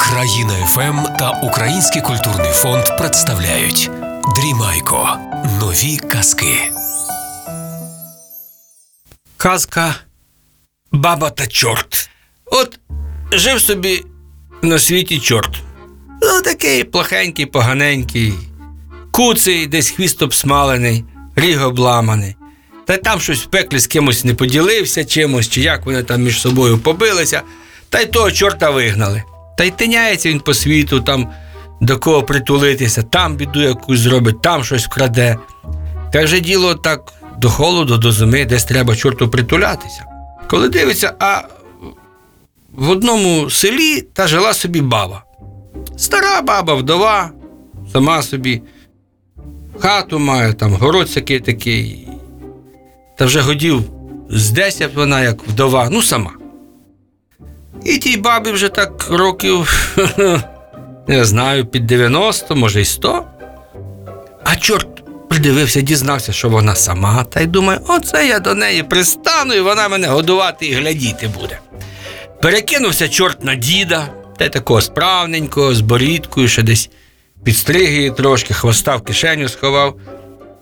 Країна ФМ та Український культурний фонд представляють Дрімайко. Нові казки. Казка Баба та чорт. От жив собі на світі чорт. Ну, такий плохенький, поганенький, куций, десь хвіст обсмалений, ріг обламаний. Та там щось в пеклі з кимось не поділився чимось, чи як вони там між собою побилися, та й того чорта вигнали. Та й тиняється він по світу, там до кого притулитися, там біду якусь зробить, там щось вкраде. Та вже діло так до холоду, до зими, десь треба чорту притулятися. Коли дивиться, а в одному селі та жила собі баба. Стара баба, вдова, сама собі хату має, там город такий такий. Та вже годів з 10 вона як вдова, ну сама. І тій бабі вже так років, не знаю, під 90, може й 100. А чорт придивився, дізнався, що вона сама, та й думає, оце я до неї пристану, і вона мене годувати і глядіти буде. Перекинувся чорт на діда, та й такого справненького, з борідкою, ще десь підстриг трошки, хвоста в кишеню сховав,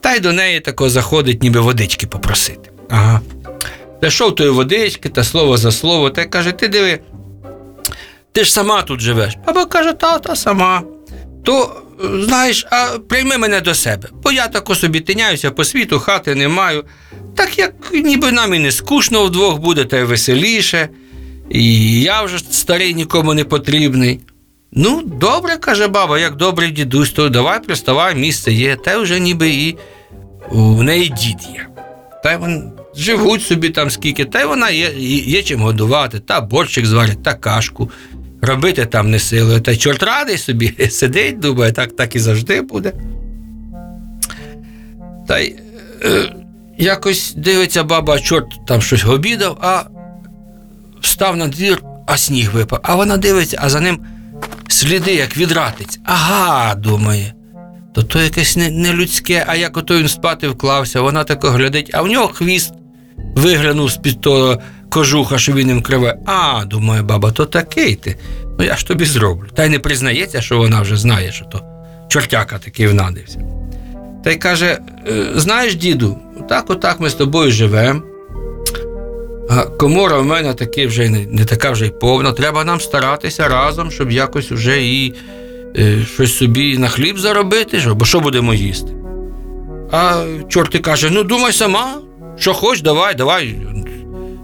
та й до неї тако заходить, ніби водички попросити. Ага. Зайшов тої водички, та слово за слово, та й каже: ти диви, ти ж сама тут живеш. Баба каже, та, та сама. То, е, знаєш, а прийми мене до себе, бо я тако собі тиняюся по світу, хати не маю. Так як ніби нам і не скучно вдвох буде, та й веселіше. І я вже старий нікому не потрібний. Ну, добре, каже баба, як добрий дідусь, то давай приставай, місце є, та вже ніби і у неї дід є. Та й вон живуть собі там скільки, та й вона є, є чим годувати, та борщик зварить, та кашку. Робити там не силою. Та чорт радий собі сидить, думає, так, так і завжди буде. Та й е, якось дивиться баба, чорт там щось обідав, а встав на двір, а сніг випав. А вона дивиться, а за ним сліди, як від ратиць. Ага, думає. То то якесь не, не людське, а як ото він спати вклався, вона тако глядить, а в нього хвіст виглянув з-під того кожуха, що він їм криве. А, думає баба, то такий ти. Ну я ж тобі зроблю. Та й не признається, що вона вже знає, що то чортяка такий внадився. Та й каже: «Е, знаєш, діду, так отак ми з тобою живемо. А комора в мене таки вже не, не така вже й повна. Треба нам старатися разом, щоб якось вже і е, щось собі на хліб заробити, що- бо що будемо їсти. А чорти каже: ну думай сама, що хоч, давай, давай.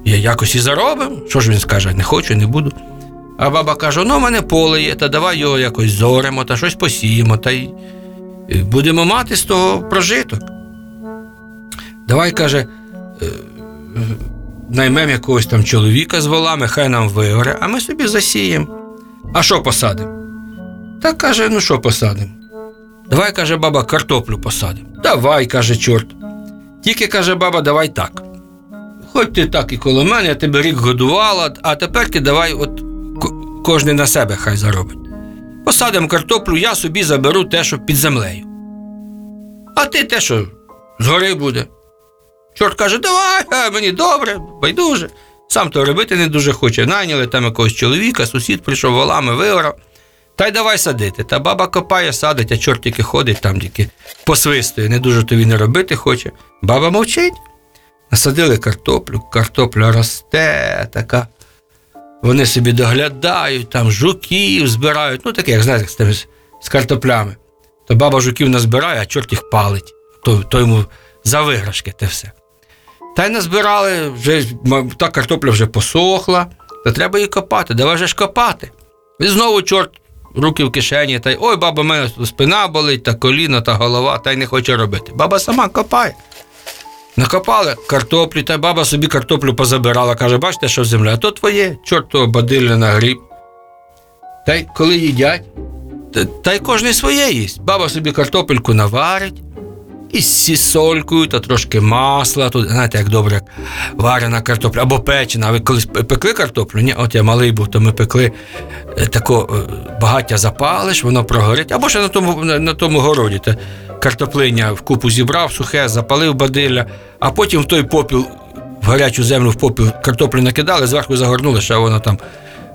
Я якось і заробимо. Що ж він скаже, не хочу, не буду. А баба каже: ну, в мене поле є, та давай його якось зоремо, та щось посіємо, та й е, будемо мати з того прожиток. Давай, каже, е, наймемо якогось там чоловіка з волами, хай нам вигоре, а ми собі засіємо. А що посадимо? Та каже, ну що посадимо? Давай, каже баба, картоплю посадимо. Давай, каже чорт. Тільки каже баба, давай так. Хоч ти так і коло мене, я тебе рік годувала, а тепер ти давай от кожний на себе хай заробить. Посадимо картоплю, я собі заберу те, що під землею. А ти те, що згори буде. Чорт каже, давай, мені добре, байдуже. Сам то робити не дуже хоче. Найняли там якогось чоловіка, сусід прийшов волами, вигорав. Та й давай садити. Та баба копає, садить, а чорт тільки ходить там, тільки посвистує, не дуже то він і робити хоче. Баба мовчить. Насадили картоплю, картопля росте, така. Вони собі доглядають, там жуків збирають. Ну, таке, як знаєте, з, тими, з- картоплями. То баба жуків назбирає, а чорт їх палить. То, то йому за виграшки те все. Та й назбирали, вже та картопля вже посохла, та треба її копати, давай же ж копати. І знову чорт руки в кишені, та й ой, баба, в мене спина болить, та коліно, та голова, та й не хоче робити. Баба сама копає. Накопали картоплі, та баба собі картоплю позабирала. Каже, бачите, що земля, то твоє, чорт того бадилля нагріб. Та й коли їдять, та, та й кожен своє їсть. Баба собі картопельку наварить, і з сісолькою, та трошки масла. Тут, знаєте, як добре, варена картопля або печена. Ви колись пекли картоплю? Ні, от я малий був, то ми пекли е, тако е, багаття запалиш, воно прогорить, або ще на тому, на, на тому городі. Та картоплиня в купу зібрав, сухе, запалив бадилля, а потім в той попіл, в гарячу землю в попіл картоплю накидали, зверху загорнули, ще воно там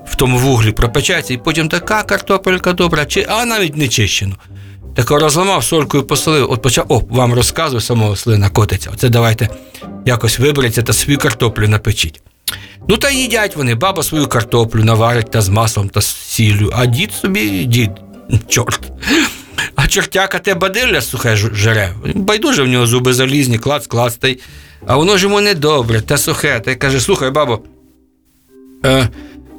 в тому вуглі пропечеться, і потім така картопелька добра, чи, а навіть не чищену. Тако розламав солькою посолив, от почав, о, вам розказую, самого слина котиться. Оце давайте якось виберіться та свою картоплю напечіть. Ну та їдять вони, баба свою картоплю наварить та з маслом та з сіллю, а дід собі дід, чорт. А чортяка те бадилля сухе жере. Байдуже в нього зуби залізні, клац, клац, та й. А воно ж йому недобре, те сухе. Та й каже: слухай, бабо, е,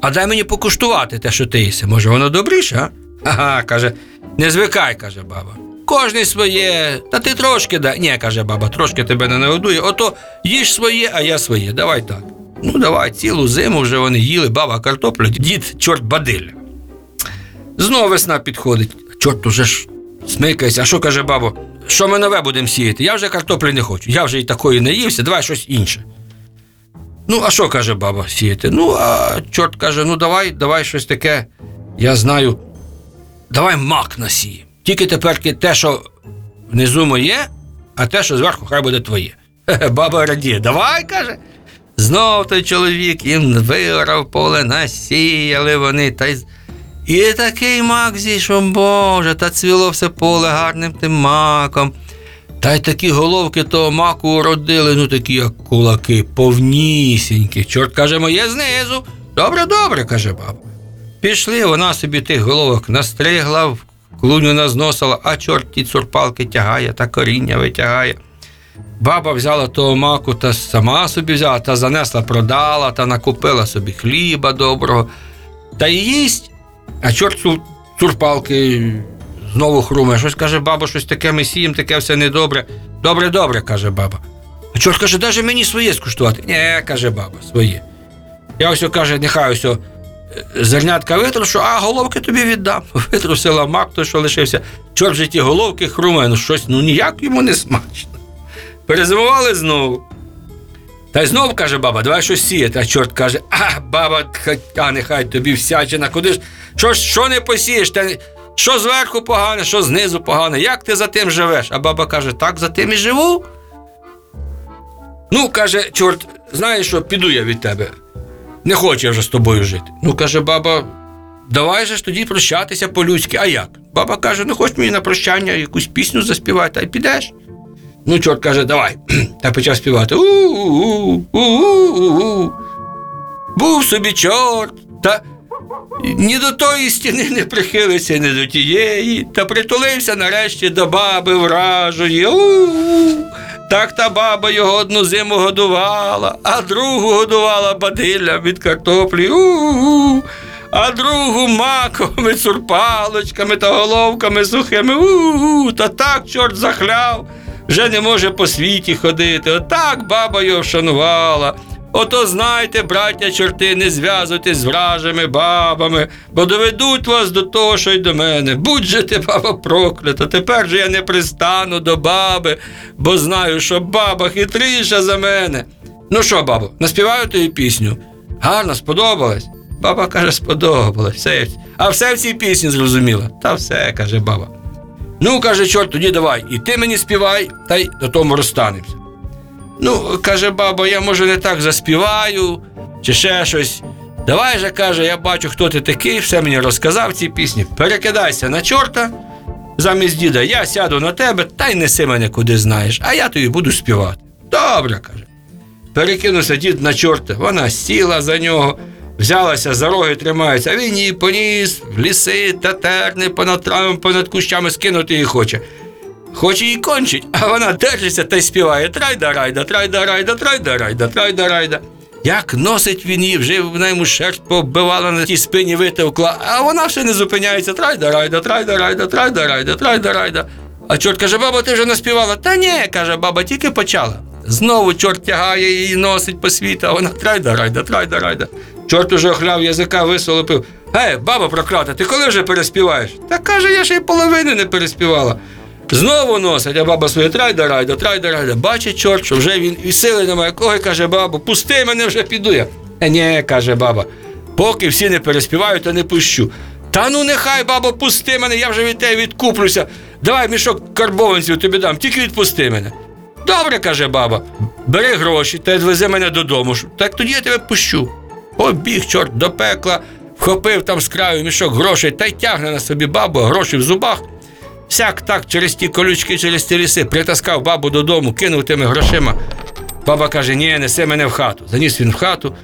а дай мені покуштувати те, що ти їси. Може, воно добріше, а? Ага, каже, не звикай, каже баба. Кожний своє, та ти трошки дай. Ні, каже баба, трошки тебе не нагодує. Ото їж своє, а я своє. Давай так. Ну, давай, цілу зиму вже вони їли, баба картоплю, дід, чорт бадилля. Знову весна підходить. Чорт уже ж смикається. А що каже бабо? Що ми нове будемо сіяти? Я вже картоплі не хочу. Я вже і такої не ївся, давай щось інше. Ну, а що каже баба сіяти? Ну, а чорт каже, ну давай, давай щось таке. Я знаю. Давай мак насіємо. Тільки тепер те, що внизу моє, а те, що зверху, хай буде твоє. Баба радіє, давай, каже. Знов той чоловік їм виграв поле, насіяли вони. Та й... І такий мак зійшов, Боже, та цвіло все поле гарним тим маком. Та й такі головки того маку уродили, ну такі, як кулаки, повнісінькі. Чорт каже, моє знизу. Добре, добре, каже баба. Пішли, вона собі тих головок настригла, в клуню назносила, а чорт ті цурпалки тягає та коріння витягає. Баба взяла того маку та сама собі взяла, та занесла, продала, та накупила собі хліба доброго. Та й їсть. А чорт цурпалки знову хруме. Щось каже, баба, щось таке ми сіємо, таке все недобре. Добре, добре, каже баба. А чорт каже, даже мені своє скуштувати. Ні, каже баба, своє. Я ось каже, нехай ось е, зернятка витрушу, а головки тобі віддам. Витрусила мак, той, що лишився. Чорт же ті головки хруме, ну щось ну ніяк йому не смачно. Перезимували знову. Та й знов каже баба, давай щось сіяти. А чорт каже, а баба, а нехай тобі всячина, куди ж, що, що не посієш, та що зверху погане, що знизу погане, як ти за тим живеш? А баба каже, так за тим і живу. Ну, каже, чорт, знаєш що, піду я від тебе. Не хочу я вже з тобою жити. Ну, каже баба, давай же ж тоді прощатися по-людськи. А як? Баба каже, ну хоч мені на прощання якусь пісню заспівай, та й підеш. Ну, чорт каже, давай. Та почав співати. У-у-у, у-у-у. Був собі чорт, та ні до тої стіни не прихилився, ні до тієї, та притулився нарешті до баби вражої. У-у-у. Так та баба його одну зиму годувала, а другу годувала бадилля від картоплі. У-у-у. А другу маковими цурпалочками та головками сухими. У-у-у. Та так чорт захляв, вже не може по світі ходити. Отак баба його вшанувала. Ото знайте, браття чорти, не зв'язуйтесь з вражими бабами, бо доведуть вас до того, що й до мене. Будь же ти, баба, проклята. Тепер же я не пристану до баби, бо знаю, що баба хитріша за мене. Ну що, бабо, наспіваю тобі пісню? Гарно, сподобалось? Баба каже, сподобалось. Все. А все в цій пісні зрозуміла. Та все, каже баба. Ну, каже, чорт, тоді давай, і ти мені співай, та й до тому розстанемося. Ну, каже баба, я може не так заспіваю, чи ще щось. Давай же, каже, я бачу, хто ти такий, все мені розказав ці пісні. Перекидайся на чорта замість діда, я сяду на тебе та й неси мене куди знаєш, а я тобі буду співати. Добре, каже. Перекинувся дід на чорта, вона сіла за нього, взялася за роги, тримається, він її поніс в ліси та терни понад травами, понад кущами скинути її хоче. Хоче її кончить, а вона держиться та й співає трайда райда, трайда райда, трайда райда, трайда райда. Як носить він її, вже вона йому шерсть побивала на тій спині витовкла, а вона все не зупиняється. Трайда райда, трайда райда, трайда райда, трайда райда. А чорт каже, баба, ти вже наспівала? Та ні, каже баба, тільки почала. Знову чорт тягає її, носить по світу, а вона трайда райда, трайда райда. Чорт уже охляв язика, висолопив. Гей, баба проклята, ти коли вже переспіваєш? Та каже, я ще й половини не переспівала. Знову носить, а баба своє трайда райда, трайда райда. Бачить чорт, що вже він і сили немає. Ой, каже баба, пусти мене вже піду я. Е, ні, каже баба, поки всі не переспівають, то не пущу. Та ну нехай, баба, пусти мене, я вже від тебе відкуплюся. Давай мішок карбованців тобі дам, тільки відпусти мене. Добре, каже баба, бери гроші та відвези мене додому. Так тоді я тебе пущу. Побіг, чорт, до пекла, вхопив там з краю мішок грошей та й тягне на собі бабу, гроші в зубах. Сяк так через ті колючки, через ті ліси, притаскав бабу додому, кинув тими грошима. Баба каже: ні, неси мене в хату. Заніс він в хату.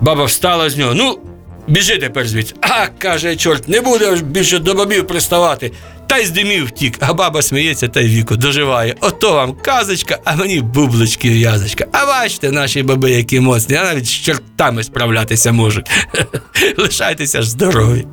Баба встала з нього. Ну, біжи тепер звідси. А, каже, чорт, не буде більше до бабів приставати. Та й з димів втік, а баба сміється та й віку доживає. Ото вам казочка, а мені бублички в'язочка. А бачите, наші баби, які моцні, а навіть з чортами справлятися можуть. Лишайтеся ж здорові.